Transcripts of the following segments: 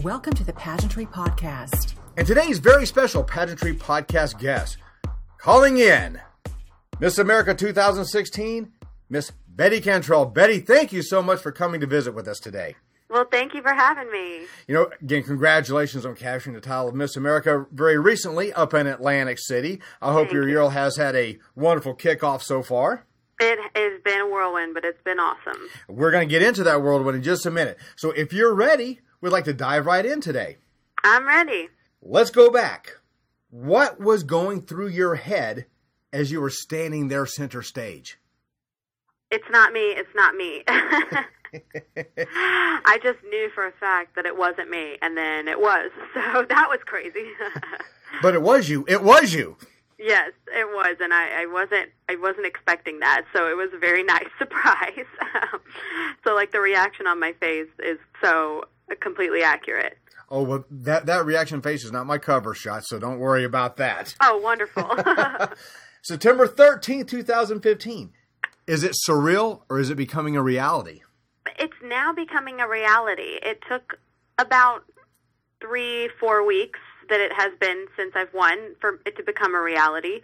Welcome to the Pageantry Podcast. And today's very special Pageantry Podcast guest, calling in Miss America 2016, Miss Betty Cantrell. Betty, thank you so much for coming to visit with us today. Well, thank you for having me. You know, again, congratulations on capturing the title of Miss America very recently up in Atlantic City. I hope Thank your you. year has had a wonderful kickoff so far. It has been a whirlwind, but it's been awesome. We're going to get into that whirlwind in just a minute. So if you're ready, we'd like to dive right in today. I'm ready. Let's go back. What was going through your head as you were standing there center stage? It's not me. It's not me. I just knew for a fact that it wasn't me, and then it was. So that was crazy. But it was you. It was you. yes, it was, and I, I wasn't. I wasn't expecting that. So it was a very nice surprise. so like the reaction on my face is so completely accurate. Oh, well, that, that reaction face is not my cover shot, so don't worry about that. Oh, wonderful. September 13th, 2015. Is it surreal or is it becoming a reality? it's now becoming a reality. It took about three, four weeks that it has been since I've won for it to become a reality.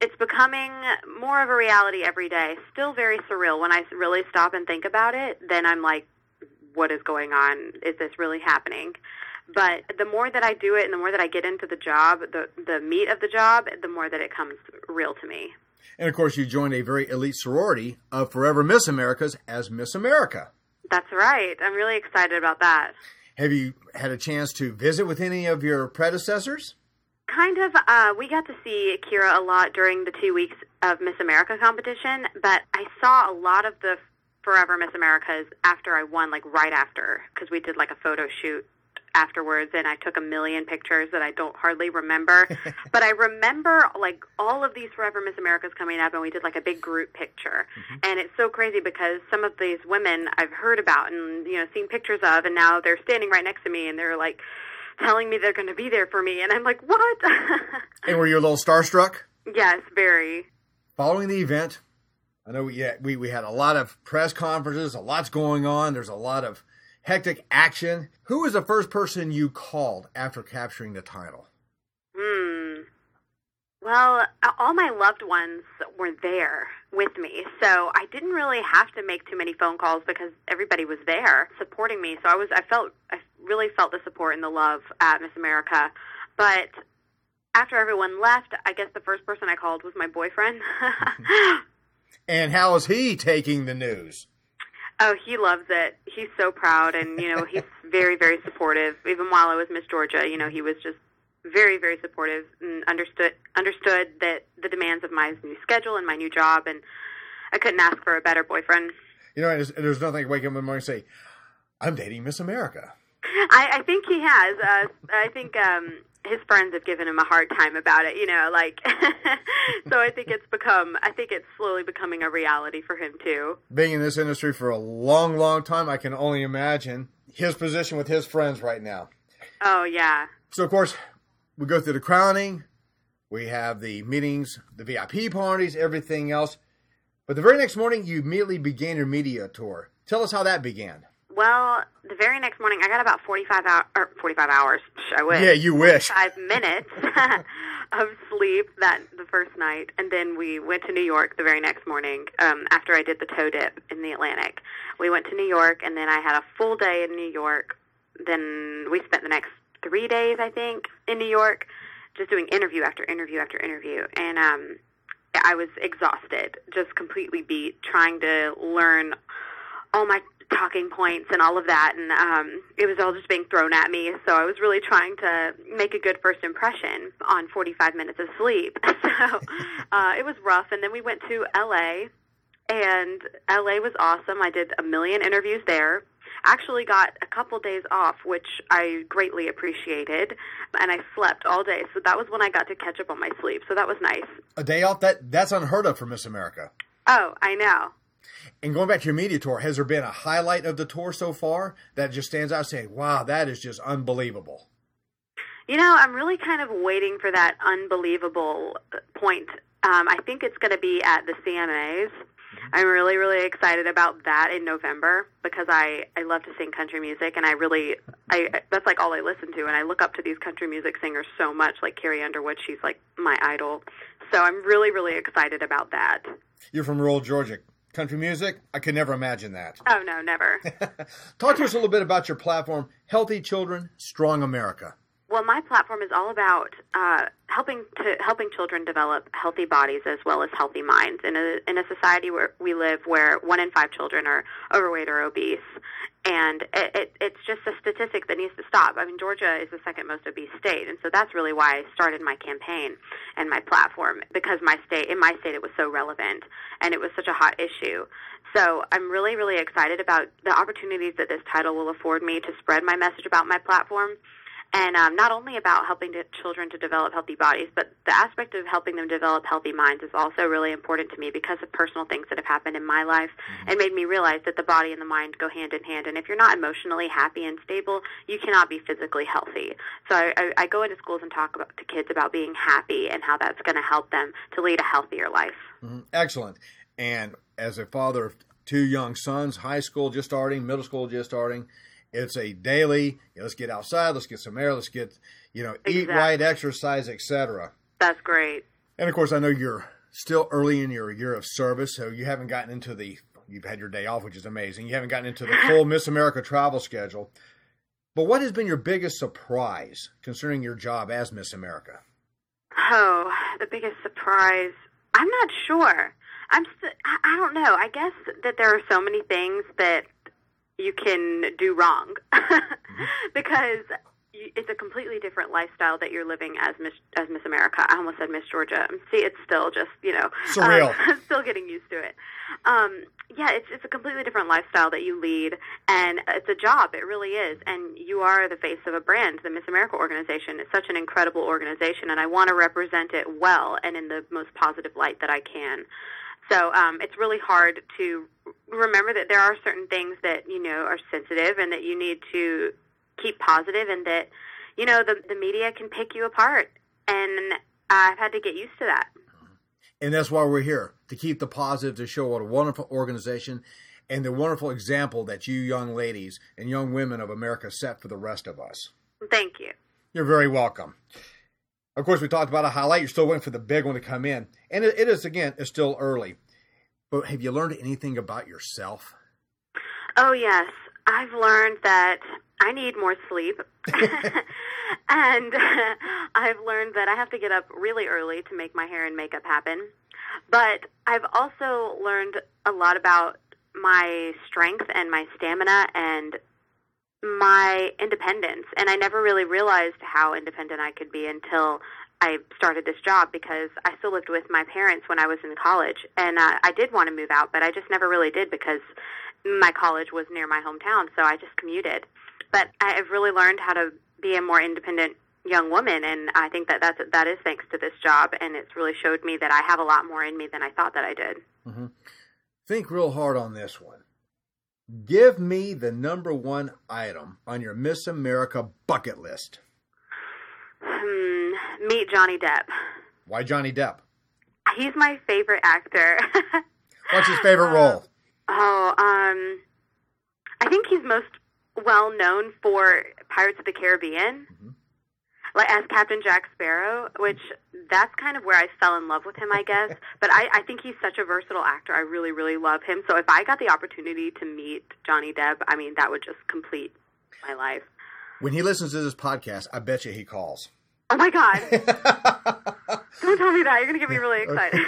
It's becoming more of a reality every day. Still very surreal. When I really stop and think about it, then I'm like, what is going on? Is this really happening? But the more that I do it and the more that I get into the job, the, the meat of the job, the more that it comes real to me. And of course, you joined a very elite sorority of Forever Miss Americas as Miss America. That's right. I'm really excited about that. Have you had a chance to visit with any of your predecessors? Kind of. Uh, we got to see Kira a lot during the two weeks of Miss America competition, but I saw a lot of the Forever Miss Americas after I won, like right after, because we did like a photo shoot afterwards, and I took a million pictures that I don't hardly remember. but I remember like all of these Forever Miss Americas coming up, and we did like a big group picture. Mm-hmm. And it's so crazy because some of these women I've heard about and you know seen pictures of, and now they're standing right next to me, and they're like telling me they're going to be there for me, and I'm like, what? And were you a little starstruck? yes, very. Following the event, I know we, yeah, we, we had a lot of press conferences, a lot's going on, there's a lot of hectic action. Who was the first person you called after capturing the title? Hmm. Well, all my loved ones were there with me, so I didn't really have to make too many phone calls because everybody was there supporting me. So I was, I felt, I really felt the support and the love at Miss America. But after everyone left, I guess the first person I called was my boyfriend. And how is he taking the news? Oh, he loves it. He's so proud, and you know, he's very, very supportive. Even while I was Miss Georgia, you know, he was just very, very supportive and understood understood that the demands of my new schedule and my new job, and I couldn't ask for a better boyfriend. You know, there's, there's nothing like wake up in the morning and say, I'm dating Miss America. I, I think he has. Uh, I think um, his friends have given him a hard time about it. You know, like so. I think it's become. I think it's slowly becoming a reality for him too. Being in this industry for a long, long time, I can only imagine his position with his friends right now. Oh yeah. So, of course, we go through the crowning, we have the meetings, the VIP parties, everything else. But the very next morning, you immediately began your media tour. Tell us how that began. Well, the very next morning, I got about forty-five hour, or forty-five hours. I wish. Yeah, you wish. Five minutes of sleep that the first night, and then we went to New York the very next morning. Um, after I did the toe dip in the Atlantic, we went to New York, and then I had a full day in New York. Then we spent the next three days, I think, in New York, just doing interview after interview after interview, and um, I was exhausted, just completely beat, trying to learn all my talking points and all of that and um it was all just being thrown at me. So i was really trying to make a good first impression on 45 minutes of sleep. So uh it was rough. And then we went to la and la was awesome. I did a million interviews there. Actually got a couple days off which i greatly appreciated and i slept all day. So that was when i got to catch up on my sleep. So that was nice. A day off, that that's unheard of for Miss America. oh i know And going back to your media tour, has there been a highlight of the tour so far that just stands out saying, wow, that is just unbelievable? You know, I'm really kind of waiting for that unbelievable point. Um, I think it's going to be at the CMAs. I'm really, really excited about that in November because I I love to sing country music and I really I that's like all I listen to and I look up to these country music singers so much like Carrie Underwood she's like my idol so I'm really really excited about that. You're from rural Georgia. Country music? I could never imagine that. Oh no, never. Talk to us a little bit about your platform, Healthy Children, Strong America. Well, my platform is all about uh, helping to helping children develop healthy bodies as well as healthy minds in a in a society where we live where one in five children are overweight or obese, and it, it, it's just a statistic that needs to stop. I mean, Georgia is the second most obese state, and so that's really why I started my campaign and my platform because my state in my state it was so relevant and it was such a hot issue. So I'm really really excited about the opportunities that this title will afford me to spread my message about my platform and um, not only about helping to children to develop healthy bodies, but the aspect of helping them develop healthy minds is also really important to me because of personal things that have happened in my life mm-hmm. and made me realize that the body and the mind go hand in hand. And if you're not emotionally happy and stable, you cannot be physically healthy. So I, I, I go into schools and talk about, to kids about being happy and how that's going to help them to lead a healthier life. Mm-hmm. Excellent. And as a father of two young sons, high school just starting, middle school just starting, it's a daily. You know, let's get outside. Let's get some air. Let's get you know exactly. eat right, exercise, etc. That's great. And of course, I know you're still early in your year of service, so you haven't gotten into the. You've had your day off, which is amazing. You haven't gotten into the full Miss America travel schedule. But what has been your biggest surprise concerning your job as Miss America? Oh, the biggest surprise. I'm not sure. I'm. St- I don't know. I guess that there are so many things that you can do wrong mm-hmm. because it's a completely different lifestyle that you're living as Miss as Miss America. I almost said Miss Georgia. See, it's still just you know surreal. Um, still getting used to it. Um, yeah, it's it's a completely different lifestyle that you lead, and it's a job. It really is, and you are the face of a brand. The Miss America organization is such an incredible organization, and I want to represent it well and in the most positive light that I can. So um, it's really hard to remember that there are certain things that you know are sensitive and that you need to keep positive, and that you know the the media can pick you apart, and I've had to get used to that. And that's why we're here to keep the positive, to show what a wonderful organization and the wonderful example that you young ladies and young women of America set for the rest of us. Thank you. You're very welcome. Of course, we talked about a highlight. You're still waiting for the big one to come in. And it, it is, again, it's still early. But have you learned anything about yourself? Oh, yes. I've learned that I need more sleep. and I've learned that I have to get up really early to make my hair and makeup happen. But I've also learned a lot about my strength and my stamina and my independence. And I never really realized how independent I could be until I started this job because I still lived with my parents when I was in college. And uh, I did want to move out, but I just never really did because my college was near my hometown, so I just commuted. But I've really learned how to be a more independent young woman and I think that that's that is thanks to this job and it's really showed me that I have a lot more in me than I thought that I did. Mm-hmm. Think real hard on this one. Give me the number one item on your Miss America bucket list. Meet Johnny Depp. Why Johnny Depp? He's my favorite actor. What's his favorite role? Oh, um, I think he's most well known for Pirates of the Caribbean. Mm-hmm like as Captain Jack Sparrow, which that's kind of where I fell in love with him, I guess. but I, I think he's such a versatile actor. I really, really love him. So if I got the opportunity to meet Johnny Depp, I mean, that would just complete my life. When he listens to this podcast, I bet you he calls. Oh my god! Don't tell me that. You're going to get me really excited.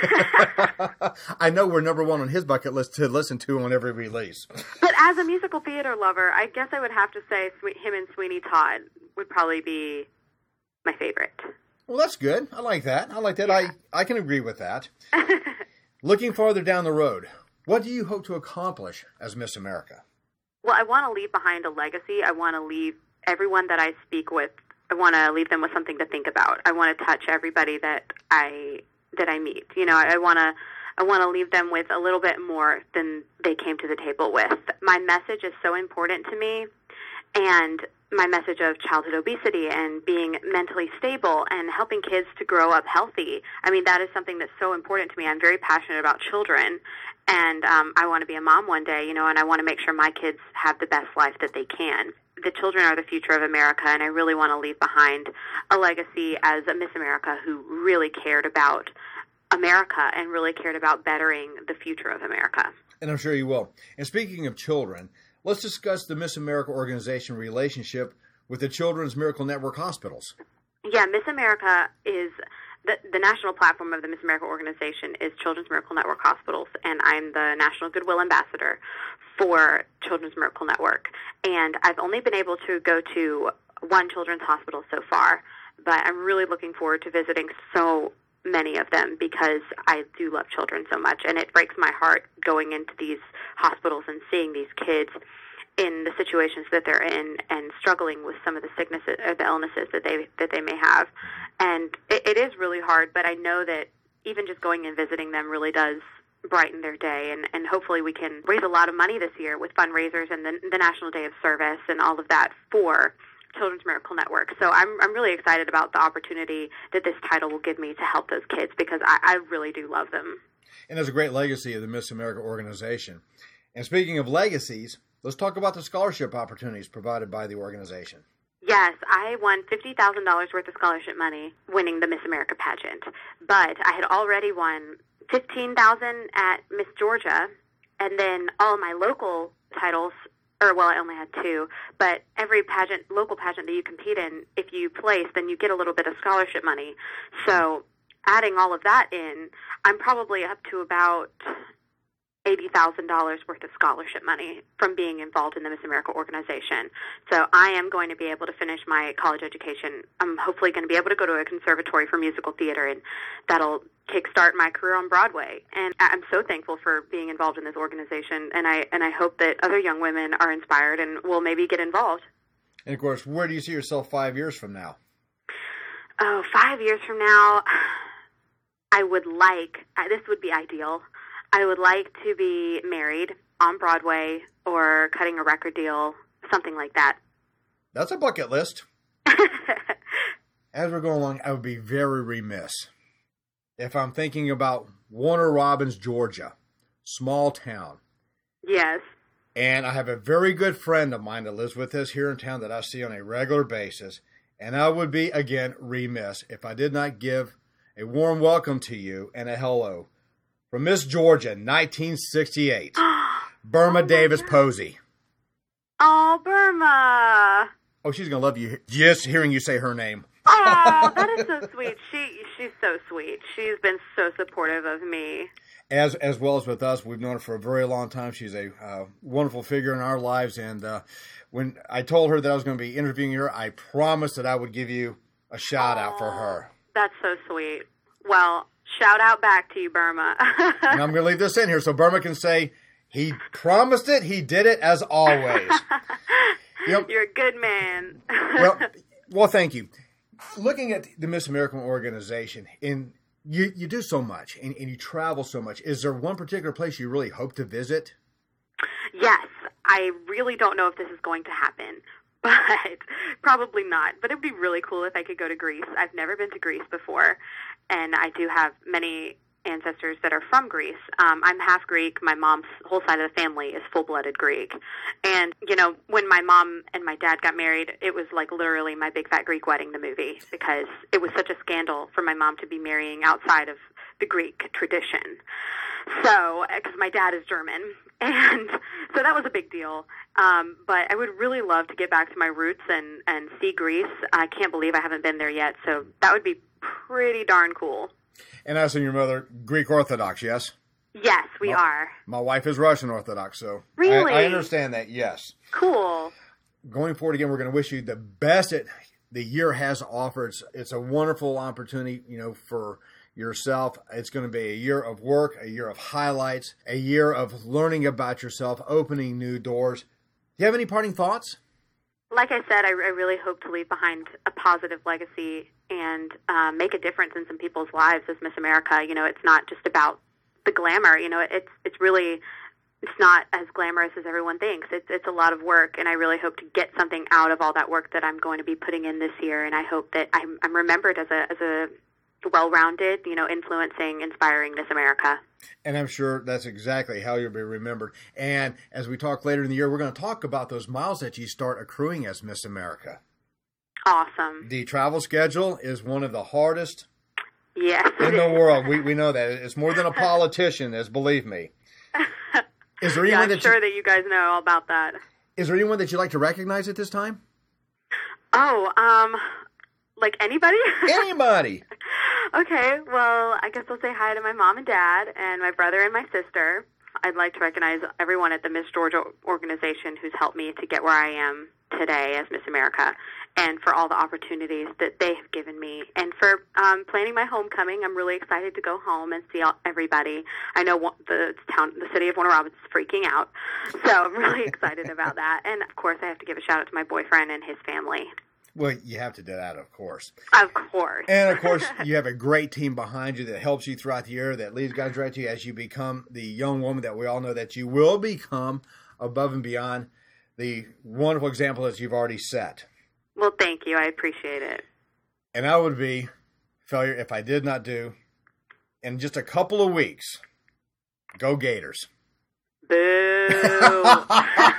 I know we're number one on his bucket list to listen to on every release. But as a musical theater lover, I guess I would have to say him and Sweeney Todd would probably be my favorite. Well, that's good. I like that. I like that. Yeah. I, I can agree with that. Looking farther down the road, what do you hope to accomplish as Miss America? Well, I want to leave behind a legacy. I want to leave everyone that I speak with. I want to leave them with something to think about. I want to touch everybody that I that I meet. You know, I want to I want to leave them with a little bit more than they came to the table with. My message is so important to me, and my message of childhood obesity and being mentally stable and helping kids to grow up healthy. I mean, that is something that's so important to me. I'm very passionate about children and um, I want to be a mom one day, you know, and I want to make sure my kids have the best life that they can. The children are the future of America, and I really want to leave behind a legacy as a Miss America who really cared about America and really cared about bettering the future of America. And I'm sure you will. And speaking of children, let's discuss the Miss America organization relationship with the Children's Miracle Network hospitals. Yeah, Miss America is the, the national platform of the Miss America organization is Children's Miracle Network Hospitals, and I'm the National Goodwill Ambassador for Children's Miracle Network. And I've only been able to go to one children's hospital so far, but I'm really looking forward to visiting so many of them because I do love children so much, and it breaks my heart going into these hospitals and seeing these kids in the situations that they're in and struggling with some of the sicknesses or uh, the illnesses that they that they may have, and it, it is really hard. But I know that even just going and visiting them really does brighten their day and, and hopefully we can raise a lot of money this year with fundraisers and the, the National Day of Service and all of that for Children's Miracle Network. So I'm I'm really excited about the opportunity that this title will give me to help those kids because I, I really do love them. And there's a great legacy of the Miss America organization. And speaking of legacies, let's talk about the scholarship opportunities provided by the organization. Yes, I won $50,000 worth of scholarship money winning the Miss America pageant. But I had already won 15000 at Miss Georgia and then all my local titles or well, I only had two, but every pageant, local pageant that you compete in, if you place, then you get a little bit of scholarship money. So adding all of that in, I'm probably up to about $80,000 worth of scholarship money from being involved in the Miss America organization. So I am going to be able to finish my college education. I'm hopefully going to be able to go to a conservatory for musical theater, and that'll kickstart my career on Broadway. And I'm so thankful for being involved in this organization, and I and I hope that other young women are inspired and will maybe get involved. And of course, where do you see yourself five years from now? Oh, five years from now, I would like this would be ideal. I would like to be married on Broadway or cutting a record deal, something like that. That's a bucket list. As we're going along, I would be very remiss if I'm thinking about Warner Robins, Georgia, small town. Yes. And I have a very good friend of mine that lives with us here in town that I see on a regular basis. And I would be, again, remiss if I did not give a warm welcome to you and a hello from Miss Georgia, 1968. Burma oh Davis God. Posey. Oh, Burma. Oh, she's gonna love you just hearing you say her name. Oh, that is so sweet. She she's so sweet. She's been so supportive of me. As as well as with us, we've known her for a very long time. She's a uh, wonderful figure in our lives, and uh, when I told her that I was going to be interviewing her, I promised that I would give you a shout out for her. That's so sweet. Well, shout out back to you, Burma. and I'm going to leave this in here so Burma can say he promised it, he did it as always. You know- You're a good man. well, well, thank you. Looking at the Miss American organization, and you you do so much, and, and you travel so much. Is there one particular place you really hope to visit? yes, I really don't know if this is going to happen, but probably not. But it would be really cool if I could go to Greece. I've never been to Greece before, and I do have many ancestors that are from Greece. Um, I'm half Greek. My mom's whole side of the family is full-blooded Greek. And, you know, when my mom and my dad got married, it was like literally my Big Fat Greek Wedding, the movie, because it was such a scandal for my mom to be marrying outside of the Greek tradition. So, because my dad is German, and so that was a big deal. Um, but I would really love to get back to my roots and and see Greece. I can't believe I haven't been there yet. So that would be pretty darn cool. And us and your mother, Greek Orthodox, yes? Yes, we Well- are. My wife is Russian Orthodox, so I- Really? I, understand that, yes. Cool. Going forward again, we're going to wish you the best that the year has offered. It's, it's a wonderful opportunity, you know, for yourself. It's going to be a year of work, a year of highlights, a year of learning about yourself, opening new doors. Do you have any parting thoughts? Like I said, I, I really hope to leave behind a positive legacy and uh, make a difference in some people's lives as Miss America. You know, it's not just about the glamour. You know, it's it's really it's not as glamorous as everyone thinks. It's it's a lot of work, and I really hope to get something out of all that work that I'm going to be putting in this year. And I hope that I'm I'm remembered as a as a well-rounded, you know, influencing, inspiring Miss America. And I'm sure that's exactly how you'll be remembered. And as we talk later in the year, we're going to talk about those miles that you start accruing as Miss America. Awesome. The travel schedule is one of the hardest Yes. in the world. We, we know that. It's more than a politician is, believe me. Is there yeah, anyone I'm that sure you, that you guys know all about that. is there anyone that you'd like to recognize at this time? Oh, um, like anybody? Anybody. Okay, well, I guess I'll say hi to my mom and dad and my brother and my sister. I'd like to recognize everyone at the Miss Georgia organization who's helped me to get where I am today as Miss America and for all the opportunities that they have given me and for um, planning my homecoming. I'm really excited to go home and see all, everybody. I know one, the town, the city of Warner Robins is freaking out, so I'm really excited about that. And of course, I have to give a shout out to my boyfriend and his family. Well, you have to do that, of course. Of course. And of course, you have a great team behind you that helps you throughout the year, that leads guys right to you as you become the young woman that we all know that you will become above and beyond the wonderful example that you've already set. well, thank you. I appreciate it. And I would be failure if I did not do in just a couple of weeks. Go Gators. Boo.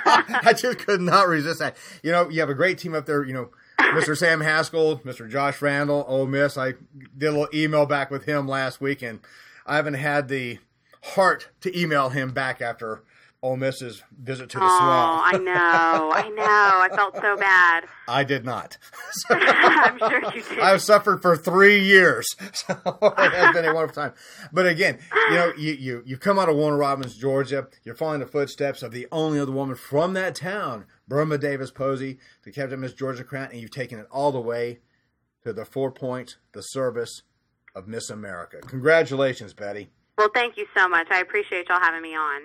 I just could not resist that. You know, you have a great team up there, you know, Mr. Sam Haskell, Mr. Josh Randall, Ole Miss. I did a little email back with him last week, and I haven't had the heart to email him back after Ole Miss's visit to the Oh, swamp. I know. I know. I felt so bad. I did not. I'm sure you did. I've suffered for three years, so it has been a wonderful time. But again, you know, you you you've come out of Warner Robins, Georgia. You're following the footsteps of the only other woman from that town, Burma Davis Posey, to Captain Miss Georgia Crown, and you've taken it all the way to the four points, the service of Miss America. Congratulations, Betty. Well, thank you so much. I appreciate y'all having me on.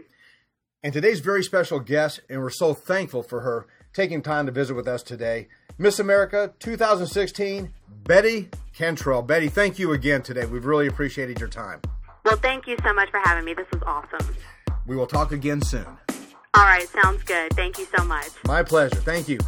And today's very special guest, and we're so thankful for her taking time to visit with us today, Miss America 2016, Betty Cantrell. Betty, thank you again today. We've really appreciated your time. Well, thank you so much for having me. This was awesome. We will talk again soon. All right, sounds good. Thank you so much. My pleasure. Thank you.